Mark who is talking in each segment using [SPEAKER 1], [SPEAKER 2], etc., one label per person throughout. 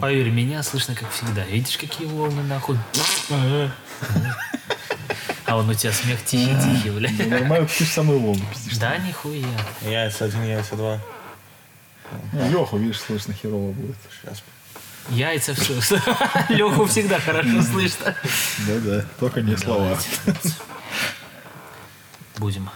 [SPEAKER 1] Поверь, меня слышно как всегда. Видишь, какие волны нахуй? А он у тебя смех тихий-тихий, бля.
[SPEAKER 2] Ну, Нормально, ты же самую волну пиздишь.
[SPEAKER 1] Да, нихуя.
[SPEAKER 3] Яйца один, яйца два.
[SPEAKER 2] Леху, видишь, слышно херово будет.
[SPEAKER 3] Сейчас.
[SPEAKER 1] Яйца все. Леху всегда хорошо слышно.
[SPEAKER 2] Да-да, только не слова.
[SPEAKER 1] Будем.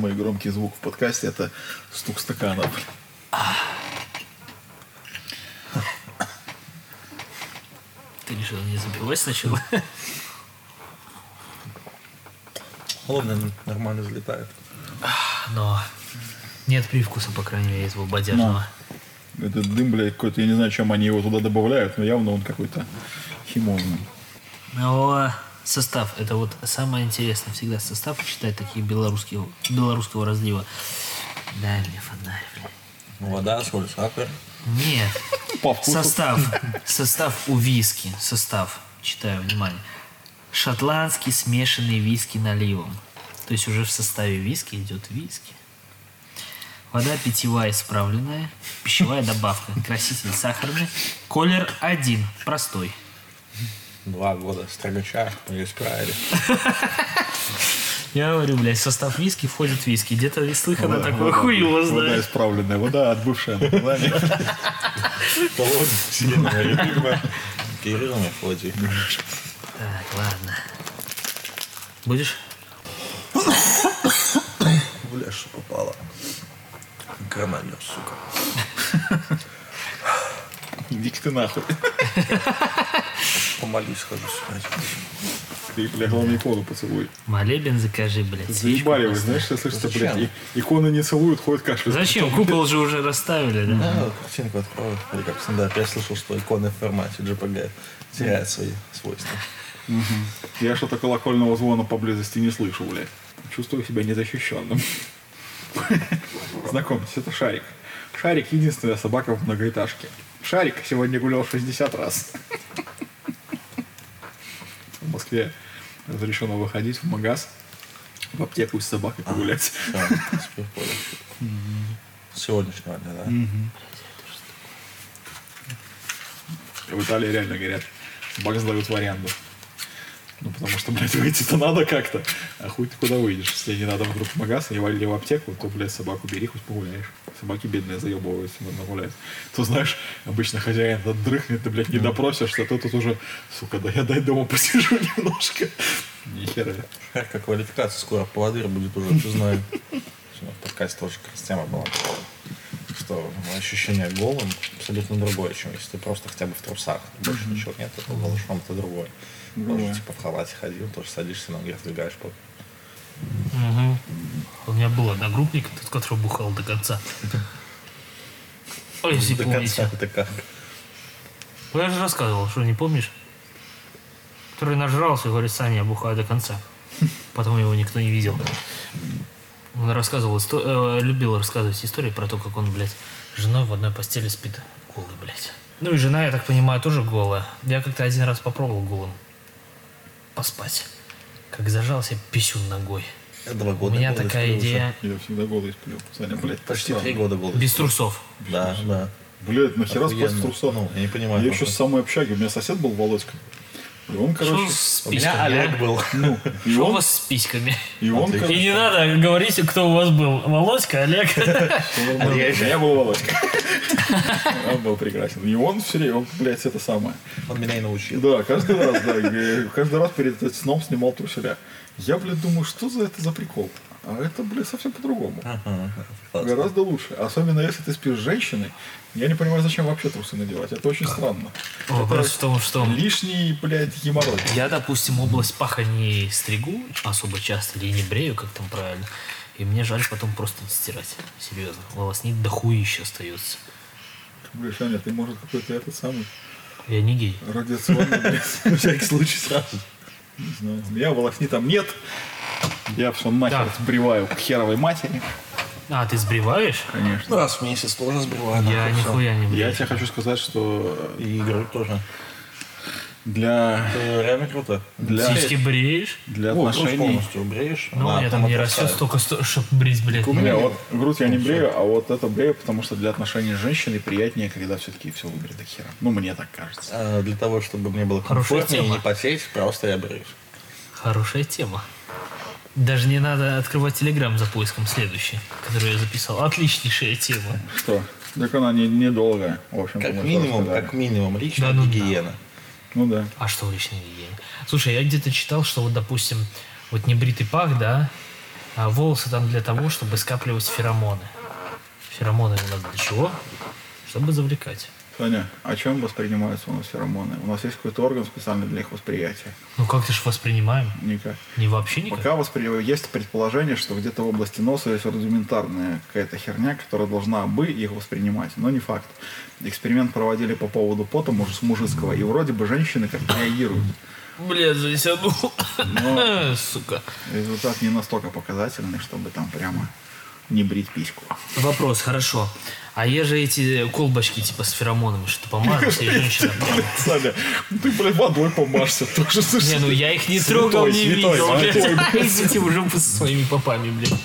[SPEAKER 2] Самый громкий звук в подкасте это стук стакана.
[SPEAKER 1] Ты решил не забивать сначала?
[SPEAKER 3] Холодно, нормально залетает.
[SPEAKER 1] Но нет привкуса, по крайней мере, этого бодяжного.
[SPEAKER 2] Этот дым, блядь, какой-то, я не знаю, чем они его туда добавляют, но явно он какой-то химозный.
[SPEAKER 1] Но состав, это вот самое интересное. Всегда состав читать такие белорусские, белорусского разлива. Дай мне фонарь, блядь.
[SPEAKER 3] Вода, соль, сахар.
[SPEAKER 1] Нет. Состав. Состав у виски. Состав. Читаю, внимание. Шотландский смешанный виски наливом. То есть уже в составе виски идет виски. Вода питьевая исправленная. Пищевая добавка. Краситель сахарный. Колер один. Простой.
[SPEAKER 3] Два года строгача мы исправили.
[SPEAKER 1] Я говорю, блядь, в состав виски входит виски. Где-то слыхано
[SPEAKER 2] Вода-
[SPEAKER 1] такое
[SPEAKER 2] вода-
[SPEAKER 1] хуй его
[SPEAKER 2] Вода
[SPEAKER 1] знает.
[SPEAKER 2] исправленная, вода отбывшая название.
[SPEAKER 3] Холодно, вселенная любимая. Кирилл на флоте.
[SPEAKER 1] Так, ладно. Будешь?
[SPEAKER 3] Бля, что попало. Гранадер, сука.
[SPEAKER 2] Иди ты нахуй.
[SPEAKER 3] Помолись, хожу сюда.
[SPEAKER 2] ты, бля, главное икону поцелуй.
[SPEAKER 4] Молебен закажи, блядь.
[SPEAKER 2] Заебали вы, знаешь, что слышите,
[SPEAKER 3] Зачем?
[SPEAKER 2] блядь, и- иконы не целуют, ходят кашляют.
[SPEAKER 4] Зачем? Купол же уже расставили, да?
[SPEAKER 3] Да, картинку открою. Или как в стендапе я слышал, что иконы в формате JPG теряют свои свойства.
[SPEAKER 2] Я что-то колокольного звона поблизости не слышу, блядь. Чувствую себя незащищенным. Знакомьтесь, это Шарик. Шарик — единственная собака в многоэтажке. Шарик сегодня гулял 60 раз. Москве разрешено выходить в магаз, в аптеку с собакой погулять.
[SPEAKER 3] Понял. С сегодняшнего дня, да.
[SPEAKER 2] В Италии реально говорят, собак сдают в аренду. Ну, потому что, блядь, выйти-то надо как-то. А хуй ты куда выйдешь? Если не надо вдруг в магаз или в аптеку, то, блядь, собаку бери, хоть погуляешь. Собаки бедные заебываются, надо гулять. То, знаешь, обычно хозяин тут дрыхнет, ты, блядь, не допросишься, то тут уже, сука, да я дай дома посижу немножко. Нихера.
[SPEAKER 3] Как квалификация скоро поводырь будет уже, ты знаешь. В подкасте тоже как раз тема была. Что ощущение голым абсолютно другое, чем если ты просто хотя бы в трусах. Больше ничего нет, это голышом это другое.
[SPEAKER 2] Другое.
[SPEAKER 3] Тоже типа в халате ходил, тоже садишься, ноги раздвигаешь. по-
[SPEAKER 4] Мгм. У меня был одногруппник, тот, который бухал до конца. Ой, если
[SPEAKER 3] До конца это как?
[SPEAKER 4] Ну, Я же рассказывал, что не помнишь? Который нажрался и говорит, Саня, я бухаю до конца. Потом его никто не видел. Он рассказывал, исто- э, любил рассказывать истории про то, как он, блядь, с женой в одной постели спит голый, блядь. Ну и жена, я так понимаю, тоже голая. Я как-то один раз попробовал голым поспать. Как зажал себе писюн ногой.
[SPEAKER 3] Я два
[SPEAKER 4] У
[SPEAKER 3] года
[SPEAKER 4] меня
[SPEAKER 3] голый
[SPEAKER 4] такая
[SPEAKER 3] сплю уже.
[SPEAKER 4] идея
[SPEAKER 2] Я всегда голый сплю. Саня, блядь,
[SPEAKER 3] Почти
[SPEAKER 2] странно.
[SPEAKER 3] три года голый.
[SPEAKER 4] без трусов.
[SPEAKER 3] Да, да.
[SPEAKER 2] Блядь, нахера спать в трусах?
[SPEAKER 3] Ну, я не понимаю.
[SPEAKER 2] Я еще с самой общаги. У меня сосед был Володька. И он, короче...
[SPEAKER 4] с
[SPEAKER 3] У меня Олег
[SPEAKER 4] а?
[SPEAKER 3] был.
[SPEAKER 2] Ну, и
[SPEAKER 4] у
[SPEAKER 2] он,
[SPEAKER 4] вас с письками?
[SPEAKER 2] и он,
[SPEAKER 3] Отлично.
[SPEAKER 4] И
[SPEAKER 2] короче,
[SPEAKER 4] не надо говорить, кто у вас был. Володька, Олег.
[SPEAKER 3] Олег.
[SPEAKER 2] Я был Володька. Он был прекрасен. И он все время, он, блядь, это самое.
[SPEAKER 3] Он меня и научил.
[SPEAKER 2] Да, каждый раз, да, каждый раз перед этим сном снимал труселя. Я, блядь, думаю, что за это за прикол? А это, блядь, совсем по-другому.
[SPEAKER 3] Ага.
[SPEAKER 2] Гораздо лучше. Особенно если ты спишь с женщиной. Я не понимаю, зачем вообще трусы надевать. Это очень странно.
[SPEAKER 4] Вопрос в том, что
[SPEAKER 2] Лишний, блядь, геморрой.
[SPEAKER 4] я, допустим, область паха не стригу особо часто или не брею, как там правильно. И мне жаль потом просто стирать. Серьезно. Волоснит дохуище остается.
[SPEAKER 2] Блядь, Саня, ты, может, какой-то этот самый
[SPEAKER 4] Я не гей.
[SPEAKER 2] радиационный,
[SPEAKER 3] На всякий случай сразу.
[SPEAKER 2] не знаю. У меня волосни там нет. Я все нахер
[SPEAKER 4] Да.
[SPEAKER 2] сбриваю к херовой матери.
[SPEAKER 4] А, ты сбриваешь?
[SPEAKER 2] Конечно.
[SPEAKER 3] Раз в месяц тоже сбриваю.
[SPEAKER 4] Я нихуя не
[SPEAKER 2] Я
[SPEAKER 4] брею.
[SPEAKER 2] тебе хочу сказать, что
[SPEAKER 3] И игры тоже.
[SPEAKER 2] для,
[SPEAKER 3] Это реально круто.
[SPEAKER 2] для,
[SPEAKER 4] Сиськи бреешь?
[SPEAKER 2] для
[SPEAKER 3] грудь
[SPEAKER 2] отношений...
[SPEAKER 3] полностью бреешь.
[SPEAKER 4] Ну, меня там не растет столько, чтобы брить, блядь.
[SPEAKER 2] У меня вот грудь я не брею, а вот это брею, потому что для отношений с женщиной приятнее, когда все-таки все выбрито хером. Ну, мне так кажется.
[SPEAKER 3] А, Для того, чтобы мне было
[SPEAKER 4] Хорошая
[SPEAKER 3] комфортнее не потеть, просто я бреюсь.
[SPEAKER 4] Хорошая тема. Даже не надо открывать телеграм за поиском следующий, который я записал. Отличнейшая тема.
[SPEAKER 2] Что? Так она не, недолгая, в общем
[SPEAKER 3] Как минимум, как минимум, личная
[SPEAKER 4] Да ну да.
[SPEAKER 3] гигиена.
[SPEAKER 2] Ну да.
[SPEAKER 4] А что в личной гигиене? Слушай, я где-то читал, что вот, допустим, вот небритый пах, да, а волосы там для того, чтобы скапливать феромоны. Феромоны у нас для чего? Чтобы завлекать.
[SPEAKER 2] Саня, а чем воспринимаются у нас феромоны? У нас есть какой-то орган специальный для их восприятия?
[SPEAKER 4] Ну как-то ж воспринимаем.
[SPEAKER 2] Никак.
[SPEAKER 4] Не вообще никак.
[SPEAKER 2] Пока воспри... есть предположение, что где-то в области носа есть рудиментарная какая-то херня, которая должна бы их воспринимать, но не факт. Эксперимент проводили по поводу пота муж- мужицкого, и вроде бы женщины как-то реагируют.
[SPEAKER 4] Блядь, засяду.
[SPEAKER 2] Но
[SPEAKER 4] Сука.
[SPEAKER 2] результат не настолько показательный, чтобы там прямо не брить письку.
[SPEAKER 4] Вопрос, хорошо. А же эти колбочки типа с феромонами, что помазался, и женщина.
[SPEAKER 2] Саня, ну ты, блядь, водой помажься тоже, слушай.
[SPEAKER 4] Не, ну я их не трогал, не видел. Идите уже со своими попами, блядь.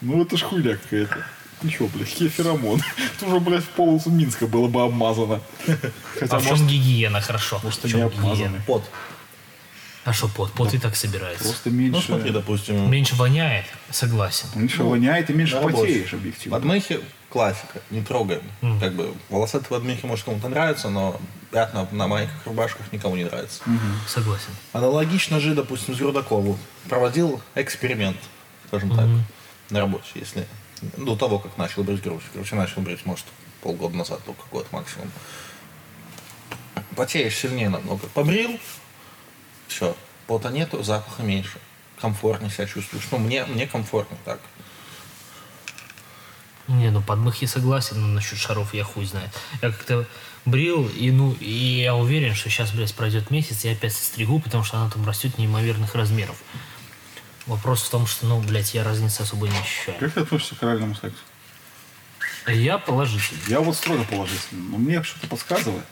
[SPEAKER 2] Ну это ж хуйня какая-то. Ты чё, блядь, какие феромоны? Тут уже, блядь, в полосу Минска было бы обмазано. Хотя,
[SPEAKER 4] А в
[SPEAKER 2] может,
[SPEAKER 4] чем гигиена, хорошо?
[SPEAKER 2] может,
[SPEAKER 4] в
[SPEAKER 2] они
[SPEAKER 4] чем
[SPEAKER 2] обмазаны.
[SPEAKER 4] гигиена? А что пот? Пот и так собирается.
[SPEAKER 2] Просто
[SPEAKER 3] Ну,
[SPEAKER 2] меньше,
[SPEAKER 3] смотри, допустим,
[SPEAKER 4] Меньше воняет, согласен.
[SPEAKER 2] меньше воняет и меньше потеешь объективно.
[SPEAKER 3] подмыхи классика, не трогаем. Как бы волосатые подмыхи, может, кому-то нравятся, но пятна на майках, рубашках никому не нравится.
[SPEAKER 4] Согласен.
[SPEAKER 3] Аналогично же, допустим, Зюрдакову проводил эксперимент, скажем так, на работе, если до того, как начал брить грудь. Короче, начал брить, может, полгода назад, только год максимум. Потеешь сильнее намного. Побрил, все, Пота нету, запаха меньше. Комфортнее себя чувствуешь. Ну, мне, мне комфортно так.
[SPEAKER 4] Не, ну подмых я согласен, но насчет шаров я хуй знает. Я как-то брил, и ну, и я уверен, что сейчас, блядь, пройдет месяц, и я опять состригу, потому что она там растет неимоверных размеров. Вопрос в том, что, ну, блядь, я разницы особо не ощущаю.
[SPEAKER 2] Как ты относишься к оральному сексу?
[SPEAKER 4] Я положительный.
[SPEAKER 2] Я вот строго положительно. Но мне что-то подсказывает,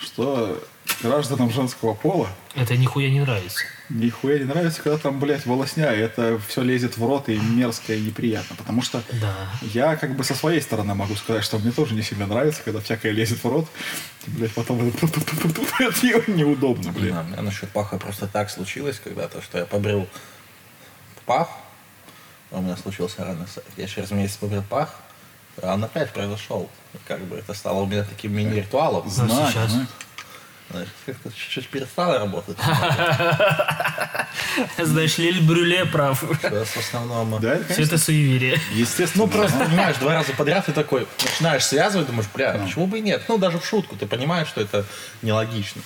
[SPEAKER 2] что гражданам женского пола
[SPEAKER 4] Это нихуя не нравится.
[SPEAKER 2] нихуя не нравится, когда там, блядь, волосня, и это все лезет в рот и мерзко и неприятно. Потому что
[SPEAKER 4] Да.
[SPEAKER 2] я как бы со своей стороны могу сказать, что мне тоже не сильно нравится, когда всякое лезет в рот, и, блядь, потом это это неудобно, блядь.
[SPEAKER 3] Да, у меня насчет паха просто так случилось когда-то, что я побрил пах, а у меня случился рано. Я через месяц побрил пах, а он опять произошел. Как бы это стало у меня таким мини-ритуалом.
[SPEAKER 2] Знаю,
[SPEAKER 4] сейчас.
[SPEAKER 3] Как-то чуть-чуть перестало работать.
[SPEAKER 4] Знаешь, Лиль Брюле прав.
[SPEAKER 3] Сейчас в основном...
[SPEAKER 2] Да, это,
[SPEAKER 4] Все это суеверие.
[SPEAKER 2] естественно.
[SPEAKER 3] Ну, просто, понимаешь, два раза подряд ты такой начинаешь связывать, думаешь, бля, почему бы и нет? Ну, даже в шутку, ты понимаешь, что это нелогично.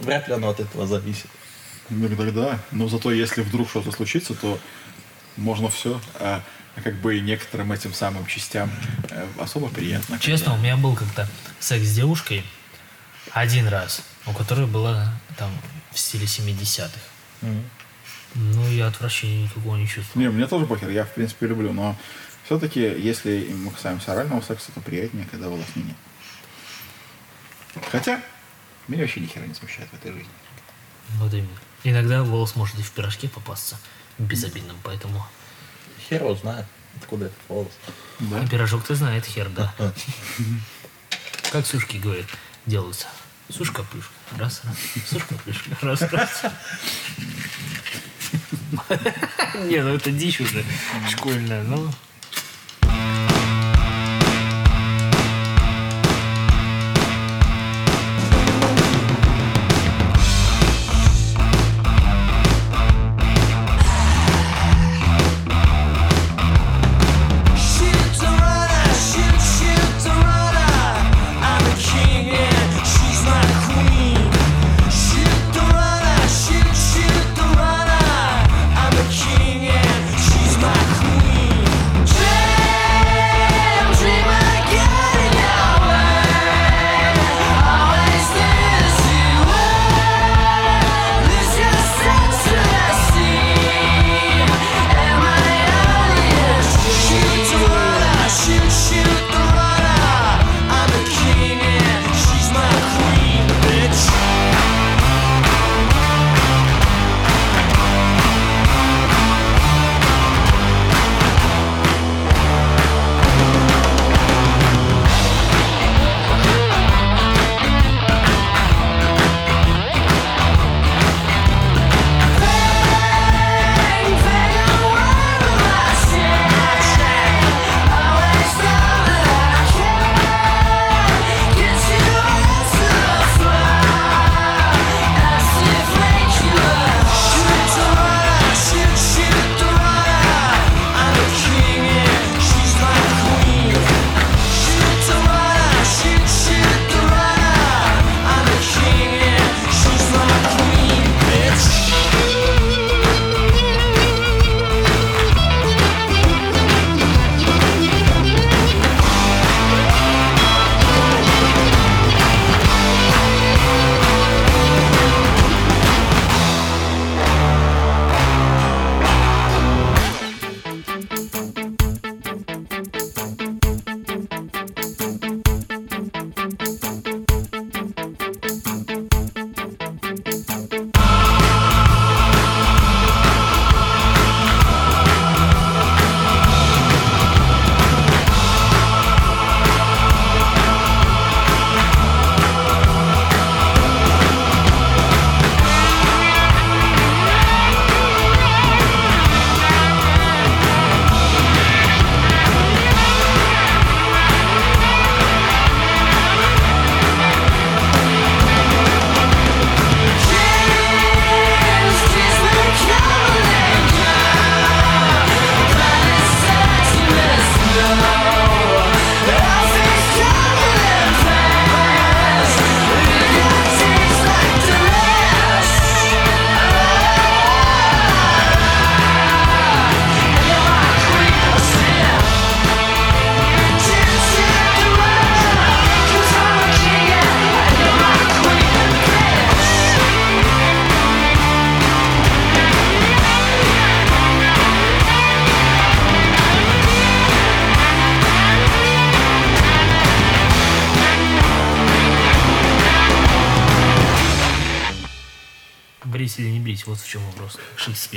[SPEAKER 3] Вряд ли оно от этого зависит.
[SPEAKER 2] Ну, тогда, но зато если вдруг что-то случится, то можно все. А, как бы некоторым этим самым частям э, особо приятно.
[SPEAKER 4] Честно, у меня был как-то секс с девушкой один раз, у которой была там в стиле 70-х. Ну, я отвращения никакого не чувствовал.
[SPEAKER 2] Не, мне тоже похер, я в принципе люблю, но все-таки, если мы касаемся орального секса, то приятнее, когда волосни нет. Хотя, меня вообще ни хера не смущает в этой жизни.
[SPEAKER 4] Вот именно. Иногда волос может и в пирожке попасться безобидным, поэтому...
[SPEAKER 3] Хер его знает, откуда этот волос.
[SPEAKER 2] Да?
[SPEAKER 4] А пирожок-то знает хер, да. Как сушки, говорят, делаются. Сушка, плюшка. Раз, раз. Сушка, плюшка. Раз, раз. Не, ну это дичь уже школьная, ну...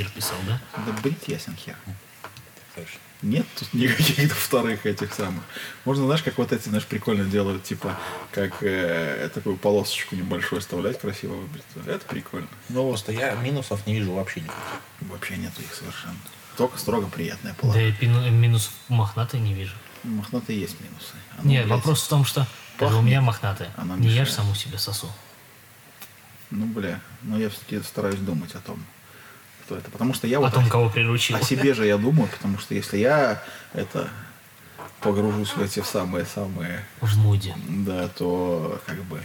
[SPEAKER 4] Шекспир писал, да?
[SPEAKER 2] Да брить ясен хер.
[SPEAKER 3] Точно.
[SPEAKER 2] Нет тут никаких вторых этих самых. Можно, знаешь, как вот эти, знаешь, прикольно делают, типа, как э, такую полосочку небольшую оставлять, красиво выбрить. Это прикольно. Но вот
[SPEAKER 3] Просто я минусов не вижу вообще никаких.
[SPEAKER 2] вообще нету их совершенно. Только строго приятная
[SPEAKER 4] Да
[SPEAKER 2] полоса.
[SPEAKER 4] я пину- минусов мохнатой не вижу.
[SPEAKER 2] Мохнатые есть минусы. Оно,
[SPEAKER 4] Нет,
[SPEAKER 2] блядь,
[SPEAKER 4] вопрос в том, что даже у меня мохнатая.
[SPEAKER 2] Она
[SPEAKER 4] Не я
[SPEAKER 2] мешает.
[SPEAKER 4] же саму себе сосу.
[SPEAKER 2] Ну, бля, но я все-таки стараюсь думать о том, кто это. Потому что я
[SPEAKER 4] О
[SPEAKER 2] вот
[SPEAKER 4] том,
[SPEAKER 2] о-
[SPEAKER 4] кого приручил.
[SPEAKER 2] О себе же я думаю, потому что если я это погружусь в эти самые-самые,
[SPEAKER 4] В муде.
[SPEAKER 2] да, то как бы,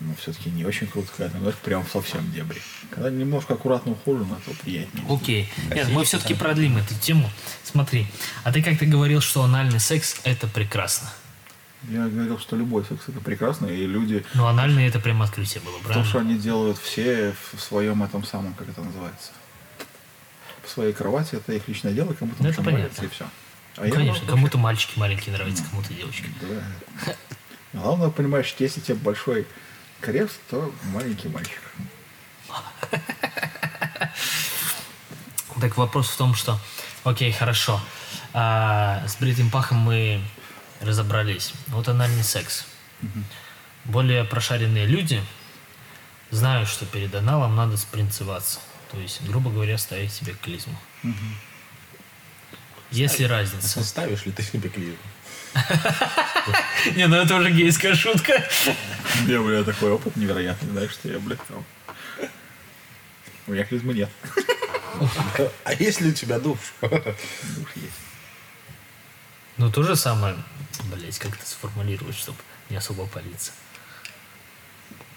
[SPEAKER 2] ну, все-таки не очень круто, когда ты говоришь, прям совсем дебри. Когда немножко аккуратно ухожено, то приятнее.
[SPEAKER 4] Окей. Нет, мы все-таки продлим эту тему. Смотри, а ты как-то говорил, что анальный секс это прекрасно.
[SPEAKER 2] Я говорил, что любой секс это прекрасно, и люди,
[SPEAKER 4] Но анальный это прям открытие было,
[SPEAKER 2] то,
[SPEAKER 4] правильно?
[SPEAKER 2] что они делают все в своем этом самом, как это называется, в своей кровати, это их личное дело, кому-то
[SPEAKER 4] Ну, это
[SPEAKER 2] нравится,
[SPEAKER 4] понятно.
[SPEAKER 2] и все. А
[SPEAKER 4] Ну,
[SPEAKER 2] я
[SPEAKER 4] конечно,
[SPEAKER 2] вообще-
[SPEAKER 4] кому-то мальчики маленькие нравятся, кому-то девочки.
[SPEAKER 2] Да. Главное, понимаешь, если тебе большой крест, то маленький мальчик.
[SPEAKER 4] Так вопрос в том, что, окей, хорошо, А, с бритым пахом мы разобрались. Вот анальный секс. Более прошаренные люди знают, что перед аналом надо спринцеваться. То есть, грубо говоря, ставить себе клизму. Есть ли разница?
[SPEAKER 3] Ставишь ли ты себе клею?
[SPEAKER 4] Не, ну это уже гейская шутка.
[SPEAKER 2] У меня, бля, такой опыт невероятный, знаешь, что я, блядь, там... У меня клизмы нет.
[SPEAKER 3] А если у тебя душ?
[SPEAKER 2] Душ есть.
[SPEAKER 4] Ну, то же самое, блять, как это сформулировать, чтобы не особо палиться.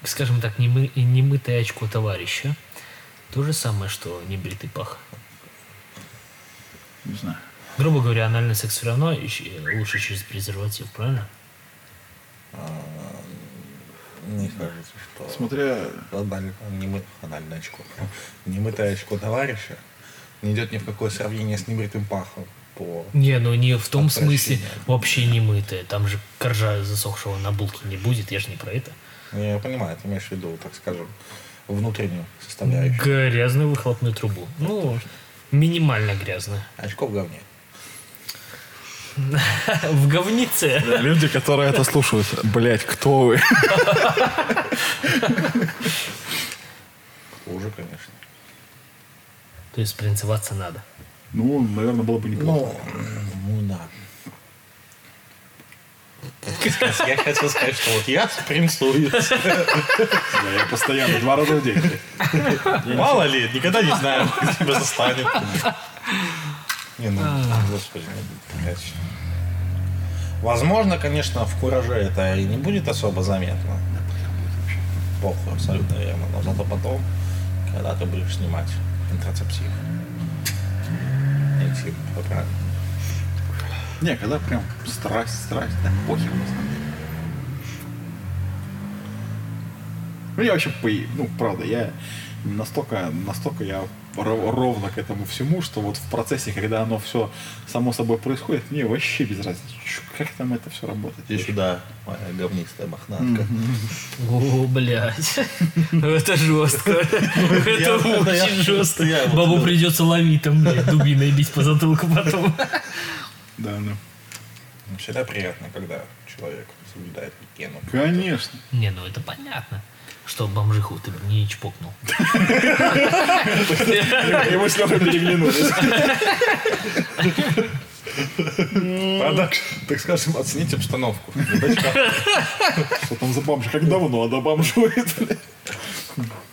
[SPEAKER 4] Скажем так, немы, немытое очко товарища. То же самое, что небритый пах.
[SPEAKER 2] Не знаю.
[SPEAKER 4] Грубо говоря, анальный секс все равно ищ- лучше через презерватив, правильно?
[SPEAKER 3] Мне кажется, что...
[SPEAKER 2] Смотря...
[SPEAKER 3] Аналь- немы- Анальное очко. Немытое очко товарища не идет ни в какое сравнение с небритым пахом по...
[SPEAKER 4] Не, ну не в том
[SPEAKER 3] Отвращение.
[SPEAKER 4] смысле вообще немытое. Там же коржа засохшего на булке не будет, я же не про это.
[SPEAKER 3] Ну, Я понимаю, ты имеешь в виду, так скажем, внутреннюю составляющую.
[SPEAKER 4] Грязную выхлопную трубу. Ну, минимально грязную.
[SPEAKER 3] Очко в говне.
[SPEAKER 4] В говнице.
[SPEAKER 2] Люди, которые это слушают, блядь, кто вы?
[SPEAKER 3] Хуже, конечно.
[SPEAKER 4] То есть принцеваться надо.
[SPEAKER 2] Ну, наверное, было бы неплохо.
[SPEAKER 3] Ну, ну да. Я хотел сказать, что вот я.
[SPEAKER 2] Да, я постоянно, два раза в день.
[SPEAKER 3] Мало ли, никогда не знаю, как тебя застанет. Не, ну, господи, ну, блядь. Возможно, конечно, в кураже это и не будет особо заметно. Похуй, абсолютно верно. Но зато потом, когда ты будешь снимать контрацептив, по правильно.
[SPEAKER 2] Не, когда прям страсть, страсть, да, похер на самом деле. Ну, я вообще, по- ну, правда, я настолько, настолько я ро- ровно к этому всему, что вот в процессе, когда оно все само собой происходит, мне вообще без разницы, как там это все работает.
[SPEAKER 3] Иди сюда, моя говнистая мохнатка.
[SPEAKER 4] О, блядь. Это жестко. Это очень жестко. Бабу придется ловить там, блядь, дубиной бить по затылку потом.
[SPEAKER 2] Да, ну.
[SPEAKER 3] Всегда приятно, когда человек соблюдает гигиену.
[SPEAKER 2] Конечно.
[SPEAKER 4] Не, ну это понятно. Что бомжиху ты не чпокнул.
[SPEAKER 2] И мы с Лехой переглянулись.
[SPEAKER 3] Надо, так скажем, оценить обстановку.
[SPEAKER 2] Что там за бомж? Как давно она бомжует?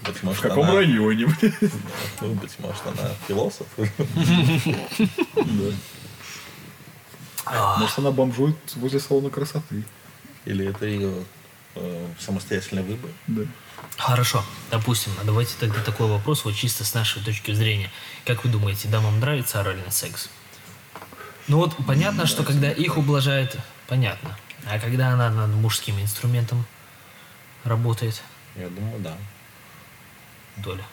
[SPEAKER 3] Быть может,
[SPEAKER 2] В каком
[SPEAKER 3] она-
[SPEAKER 2] районе? блядь?
[SPEAKER 3] ну, быть может, она философ.
[SPEAKER 2] Может, она бомжует возле салона красоты.
[SPEAKER 3] Или это ее э, самостоятельный выбор.
[SPEAKER 2] Да.
[SPEAKER 4] Хорошо, допустим, а давайте тогда такой вопрос, вот чисто с нашей точки зрения. Как вы думаете, дамам нравится оральный секс? Ну вот понятно, что когда их ублажает, понятно. А когда она над мужским инструментом работает,
[SPEAKER 3] Я думаю, да.
[SPEAKER 4] доля.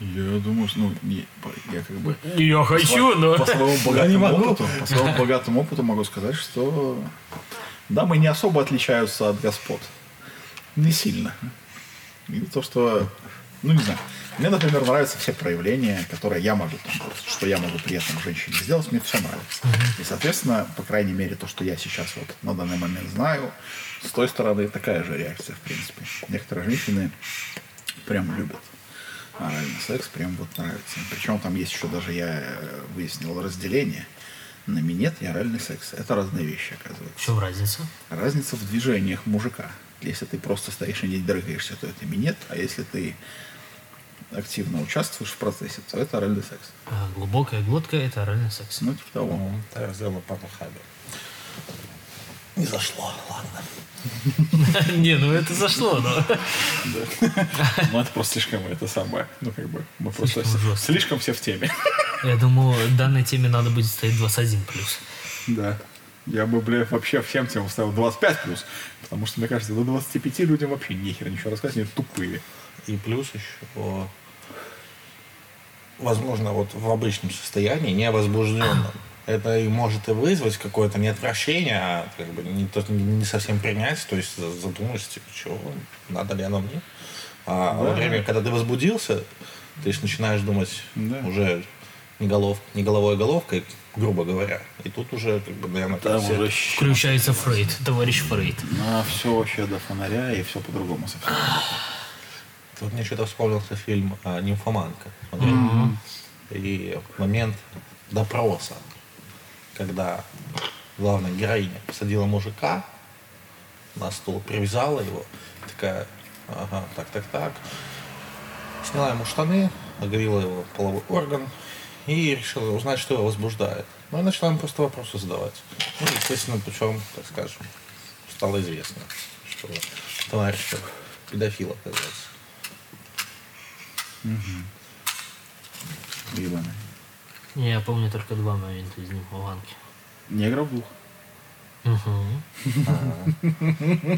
[SPEAKER 2] Я думаю, что, ну, не, по- я как бы
[SPEAKER 4] Я хочу, но...
[SPEAKER 2] по своему богатому опыту, по своему богатому опыту могу сказать, что дамы не особо отличаются от господ. Не сильно. И то, что Ну, не знаю. Мне, например, нравятся все проявления, которые я могу, там, что я могу при этом женщине сделать, мне все нравится. И, соответственно, по крайней мере, то, что я сейчас вот на данный момент знаю, с той стороны такая же реакция, в принципе. Некоторые женщины прям любят оральный секс, прям вот нравится. Причем там есть еще даже, я э, выяснил, разделение на минет и оральный секс. Это разные вещи,
[SPEAKER 4] В
[SPEAKER 2] оказывается.
[SPEAKER 4] чем разница?
[SPEAKER 2] Разница в движениях мужика. Если ты просто стоишь и не дрыгаешься, то это минет, а если ты активно участвуешь в процессе, то это оральный секс.
[SPEAKER 4] А, глубокая глотка – это оральный секс.
[SPEAKER 2] Ну, типа того.
[SPEAKER 3] Ну, так папа Хаби. Не зашло, ладно.
[SPEAKER 4] Не, ну это зашло, но...
[SPEAKER 2] Ну, это просто слишком это самое. Ну, как бы, мы просто
[SPEAKER 4] Слишком
[SPEAKER 2] все в теме.
[SPEAKER 4] Я думаю, данной теме надо будет ставить 21 плюс.
[SPEAKER 2] Да. Я бы, бля, вообще всем темам ставил 25 плюс. Потому что, мне кажется, до 25 людям вообще нехер ничего рассказывать, они тупые.
[SPEAKER 3] И плюс еще, возможно, вот в обычном состоянии, не возбужденном, это и может и вызвать какое-то не отвращение, а как бы не, то- не совсем принять, то есть за- задумаешься, типа, чего, надо ли оно мне? А во время, когда ты возбудился, ты ж начинаешь думать
[SPEAKER 2] Да.
[SPEAKER 3] уже не, голов, не головой, а головкой, грубо говоря. И тут уже, как бы, наверное,
[SPEAKER 2] Там
[SPEAKER 3] все-
[SPEAKER 2] уже
[SPEAKER 4] Включается Фрейд, товарищ Фрейд.
[SPEAKER 2] А все вообще до фонаря и все по-другому совсем.
[SPEAKER 3] Вот мне что-то вспомнился фильм а, «Нимфоманка». Смотрел? И момент допроса, когда главная героиня посадила мужика на стул, привязала его, такая, ага, так, так, так, сняла ему штаны, оголила его половой орган и решила узнать, что его возбуждает. Ну и начала ему просто вопросы задавать. Ну, естественно, причем, так скажем, стало известно, что товарищ педофил оказался.
[SPEAKER 2] Ебаный.
[SPEAKER 4] Я помню только два момента из Нимфованки.
[SPEAKER 2] Негров двух.
[SPEAKER 4] Мгм.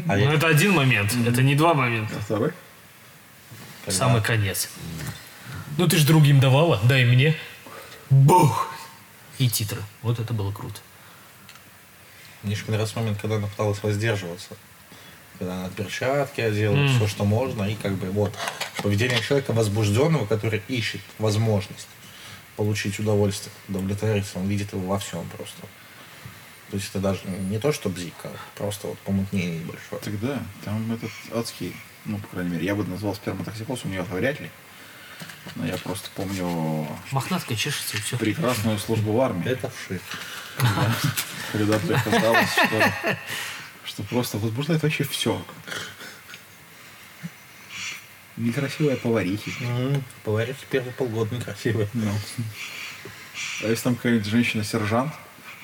[SPEAKER 3] А
[SPEAKER 4] Ну, это один момент, это не два момента.
[SPEAKER 2] А второй?
[SPEAKER 4] Самый конец. Ну ты ж другим давала, дай мне. Бух! И титры. Вот это было круто.
[SPEAKER 3] Мне еще понравился момент, когда она пыталась воздерживаться. Когда она перчатки одела, все, что можно, и как бы вот поведение человека возбужденного, который ищет возможность получить удовольствие, удовлетвориться, он видит его во всем просто. То есть это даже не то, что бзик, а просто вот помутнение небольшое.
[SPEAKER 2] Тогда там этот адский, ну, по крайней мере, я бы назвал сперматоксикоз, у нее вряд ли. Но я просто помню
[SPEAKER 4] Мохнатка чешется и все.
[SPEAKER 2] прекрасную службу в армии,
[SPEAKER 3] Это вшит.
[SPEAKER 2] когда ты оказалось, что, что просто возбуждает вообще все. Некрасивые поварихи.
[SPEAKER 3] Поварихи первые полгода некрасивые.
[SPEAKER 2] Ну. А если там какая-нибудь женщина-сержант,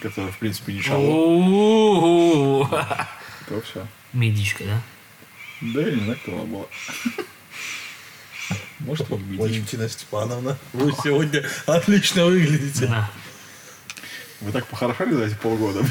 [SPEAKER 2] которая, в принципе,
[SPEAKER 4] У-у-у.
[SPEAKER 2] то все.
[SPEAKER 4] Медичка, да?
[SPEAKER 2] Да, я не знаю, кто она была. Может, и медичка.
[SPEAKER 3] Валентина Степановна, вы сегодня отлично выглядите.
[SPEAKER 4] Да.
[SPEAKER 2] Вы так похорошели за эти полгода?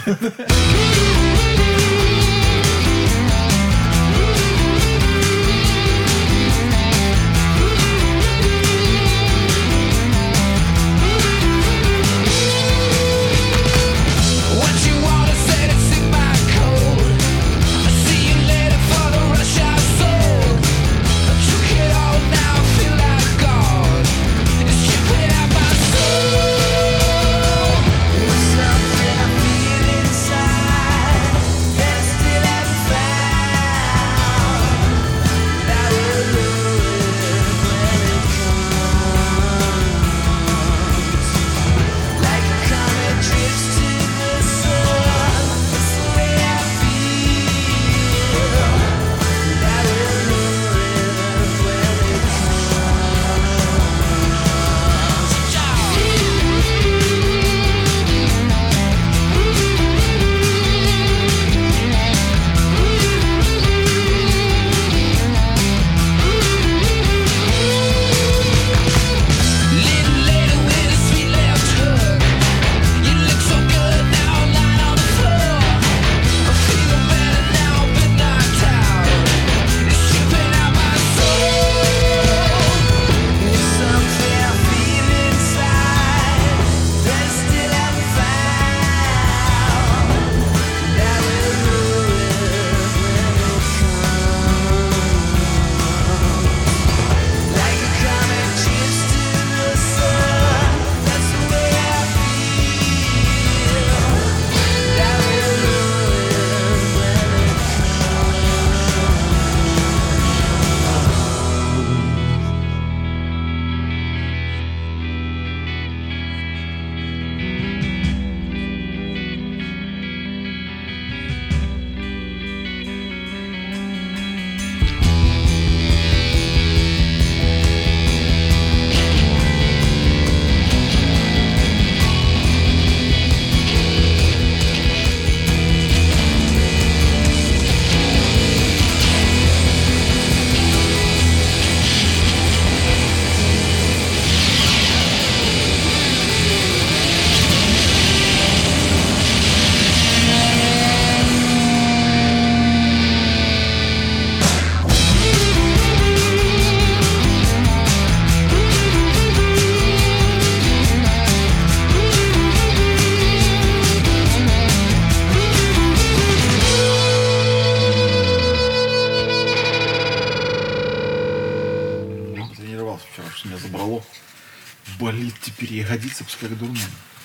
[SPEAKER 2] Как дурной.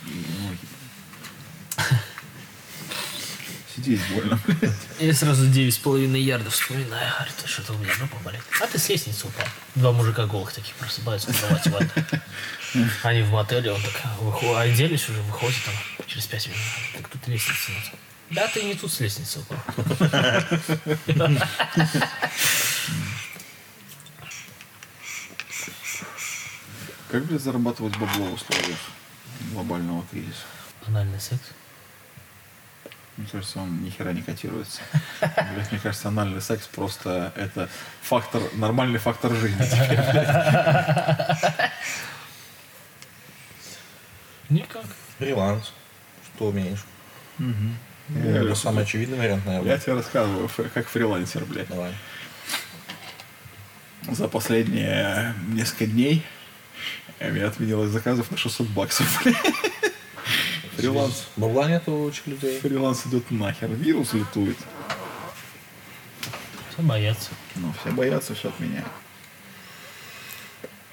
[SPEAKER 2] И ноги. Сидеть больно.
[SPEAKER 4] Я сразу 9,5 ярдов вспоминаю. Говорю, ты что-то у меня жопа болит. А ты с лестницы упал. Два мужика голых таких просыпаются в кровати. Они в мотеле, он так выходит, оделись уже, выходит там через 5 минут. Так тут лестница нет. Да, ты не тут с лестницы упал.
[SPEAKER 2] Как, блядь, зарабатывать бабло в условиях глобального кризиса?
[SPEAKER 4] Анальный секс.
[SPEAKER 2] Мне кажется, он ни хера не котируется. Блядь, мне кажется, анальный секс просто это фактор, нормальный фактор жизни. теперь.
[SPEAKER 4] Никак.
[SPEAKER 3] Фриланс. Что умеешь?
[SPEAKER 2] Я
[SPEAKER 3] Это самый очевидный вариант,
[SPEAKER 2] Я
[SPEAKER 3] наверное.
[SPEAKER 2] тебе рассказываю, как фрилансер, блядь.
[SPEAKER 3] Давай.
[SPEAKER 2] За последние несколько дней э, меня отменилось заказов на 600 баксов. Фриланс.
[SPEAKER 3] Бабла нет у этих людей.
[SPEAKER 2] Фриланс идет нахер. Вирус летует.
[SPEAKER 4] Все боятся.
[SPEAKER 2] Ну, все боятся, все отменяют.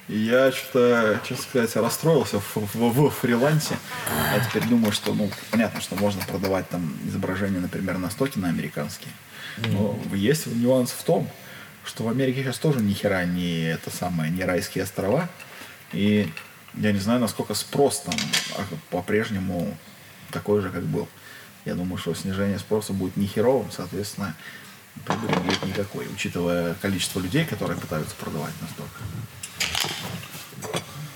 [SPEAKER 2] И я что-то, честно сказать, расстроился в, в- в фрилансе. Я теперь думаю, что, ну, понятно, что можно продавать там изображения, например, на стоке на американские. Но есть нюанс в том, что в Америке сейчас тоже ни хера не это самое, не райские острова. И я не знаю, насколько спрос там а, по-прежнему такой же, как был. Я думаю, что снижение спроса будет не херовым, соответственно, прибыли будет никакой, учитывая количество людей, которые пытаются продавать настолько.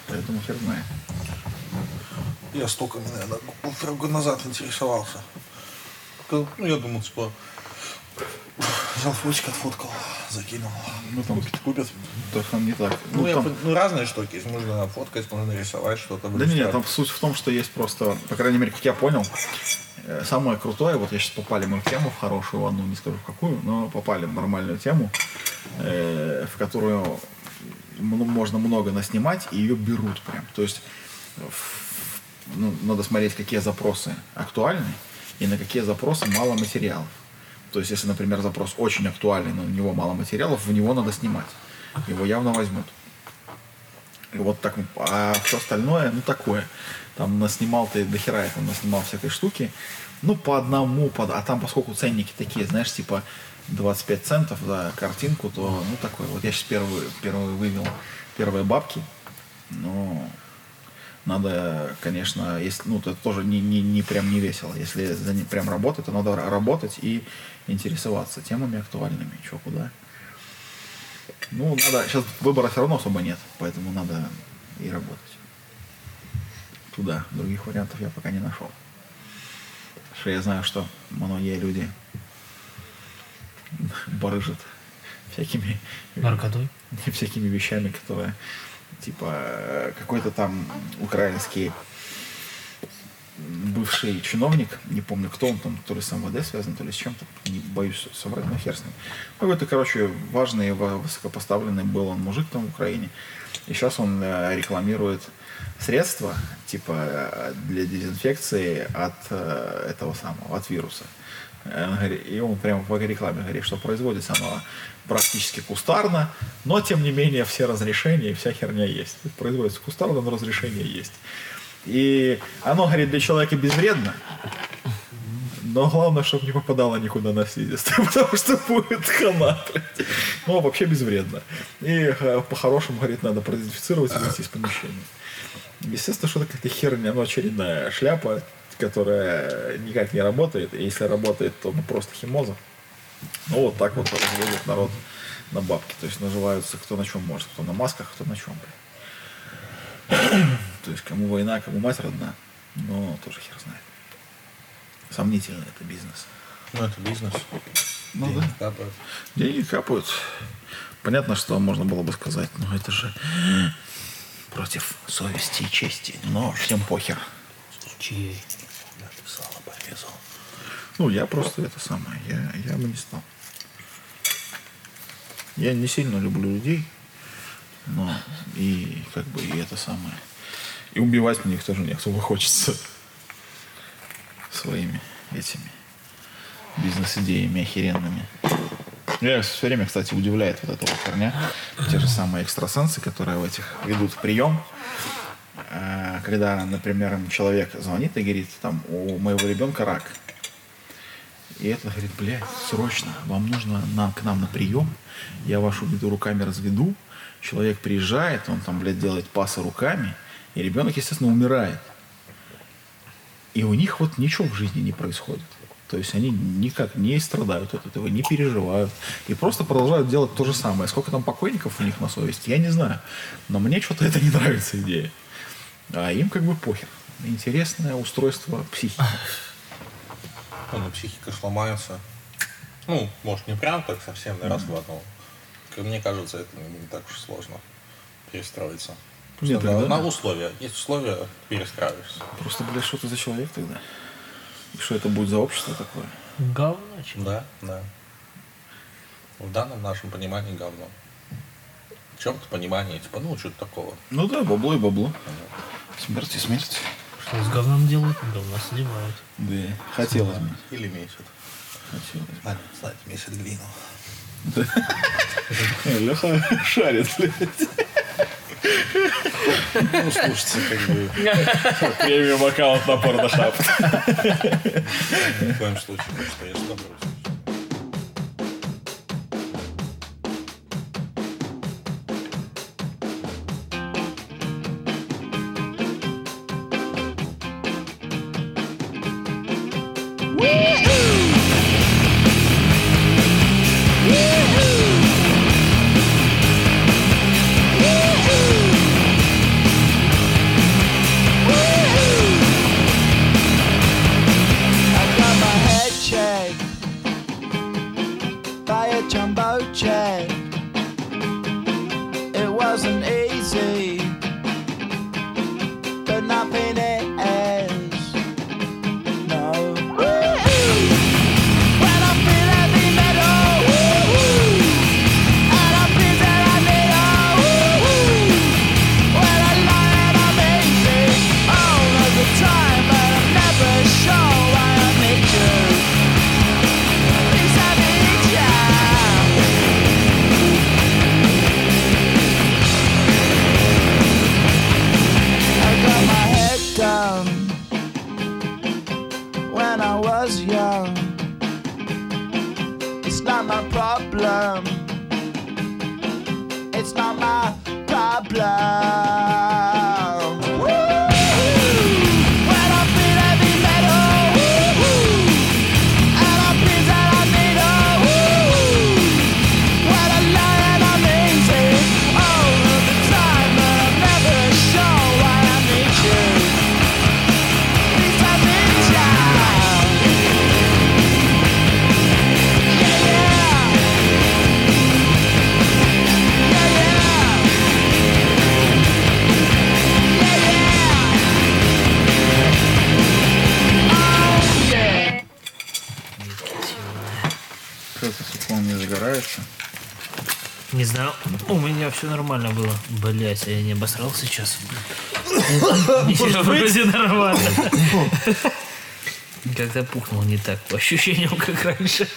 [SPEAKER 2] Поэтому хер знает.
[SPEAKER 3] Я стоками, наверное, полтора года назад интересовался. Ну, я думал, типа, взял фотик, отфоткал, закинул.
[SPEAKER 2] Ну, там
[SPEAKER 3] Купит, купят.
[SPEAKER 2] то там не так.
[SPEAKER 3] Ну,
[SPEAKER 2] Ну,
[SPEAKER 3] я
[SPEAKER 2] там-
[SPEAKER 3] ну, разные штуки есть. Можно фоткать, можно нарисовать что-то.
[SPEAKER 2] Да нет, там суть в том, что есть просто, по крайней мере, как я понял, э, самое крутое, вот я сейчас попали мы в тему, в хорошую одну, не скажу в какую, но попали в нормальную тему, э, в которую можно много наснимать, и ее берут прям. То есть ну, надо смотреть, какие запросы актуальны, и на какие запросы мало материалов. То есть, если, например, запрос очень актуальный, но у него мало материалов, в него надо снимать. Его явно возьмут. И вот так, а все остальное, ну такое. Там наснимал ты до хера, я там наснимал всякой штуки. Ну, по одному, по, а там, поскольку ценники такие, знаешь, типа 25 центов за картинку, то, ну, такой. Вот я сейчас первый, первый вывел первые бабки. Но надо, конечно, если, ну, это тоже не, не, не прям не весело. Если за ним прям работать, то надо ра- работать и интересоваться темами актуальными, что куда. Ну, надо, сейчас выбора все равно особо нет, поэтому надо и работать. Туда. Других вариантов я пока не нашел. Что я знаю, что многие люди барыжат всякими
[SPEAKER 4] Наркотой.
[SPEAKER 2] всякими вещами, которые типа э, какой-то там украинский бывший чиновник, не помню, кто он там, то ли с МВД связан, то ли с чем-то, не боюсь соврать, но хер с ним. Какой-то, короче, важный, высокопоставленный был он мужик там в Украине. И сейчас он э, рекламирует средства, типа, э, для дезинфекции от э, этого самого, от вируса. И он прямо в рекламе говорит, что производится оно практически кустарно, но тем не менее все разрешения и вся херня есть. Производится кустарно, но разрешение есть. И оно, говорит, для человека безвредно, но главное, чтобы не попадало никуда на слизистую, потому что будет хана. Ну, вообще безвредно. И э, по-хорошему, говорит, надо продезинфицировать и выйти из помещения. Естественно, что это какая-то херня, ну, очередная шляпа, которая никак не работает. И если работает, то ну, просто химоза. Ну, вот так вот разводит народ на бабки. То есть наживаются кто на чем может. Кто на масках, кто на чем, блядь. То есть кому война, кому мать родна. Но тоже хер знает. Сомнительный это бизнес.
[SPEAKER 3] Ну, это бизнес.
[SPEAKER 2] Ну
[SPEAKER 3] Деньги
[SPEAKER 2] да.
[SPEAKER 3] капают.
[SPEAKER 2] Деньги капают. Понятно, что можно было бы сказать, но это же против совести и чести. Но всем похер.
[SPEAKER 3] Ты сало порезал.
[SPEAKER 2] Ну, я просто это самое, я, я бы не стал. Я не сильно люблю людей, но и как бы и это самое. И убивать мне их тоже не особо хочется своими этими бизнес-идеями охеренными. Меня все время, кстати, удивляет вот эта вот херня. Те же самые экстрасенсы, которые в этих ведут прием. э, когда, например, им человек звонит и говорит, там, у моего ребенка рак. И это говорит, блядь, срочно, вам нужно на, к нам на прием, я вашу беду руками разведу. Человек приезжает, он там, блядь, делает пасы руками, и ребенок, естественно, умирает. И у них вот ничего в жизни не происходит. То есть они никак не страдают от этого, не переживают. И просто продолжают делать то же самое. Сколько там покойников у них на совести, я не знаю. Но мне что-то это не нравится идея. А им как бы похер. Интересное устройство психики.
[SPEAKER 3] Ну, психика ж ломается. Ну, может, не прям так совсем, на раз в одно. Мне кажется, это не так уж сложно перестроиться.
[SPEAKER 2] Нет,
[SPEAKER 3] на,
[SPEAKER 2] тогда-
[SPEAKER 3] на условия. Есть условия, перестраиваешься.
[SPEAKER 2] Просто, блядь, что ты за человек тогда? И что это будет за общество такое?
[SPEAKER 4] Говно, чем.
[SPEAKER 3] Да, да. В данном нашем понимании говно. В чем-то понимание, типа, ну, что-то такого.
[SPEAKER 2] Ну да, бабло и бабло. Смерть и смерть.
[SPEAKER 4] Что с говном делают? Говно сливают.
[SPEAKER 2] Да, хотелось бы.
[SPEAKER 3] Или месяц.
[SPEAKER 2] Хотелось бы.
[SPEAKER 3] Ладно, кстати, месяц глину.
[SPEAKER 2] Леха шарит, блядь.
[SPEAKER 3] Ну, слушайте, как бы,
[SPEAKER 2] Премиум аккаунт на порношап.
[SPEAKER 3] ни в коем случае, что я
[SPEAKER 1] It's not my problem.
[SPEAKER 4] У меня все нормально было. Блять, я не обосрался сейчас. Вроде нормально. Как-то пухнул не так, по ощущениям, как раньше.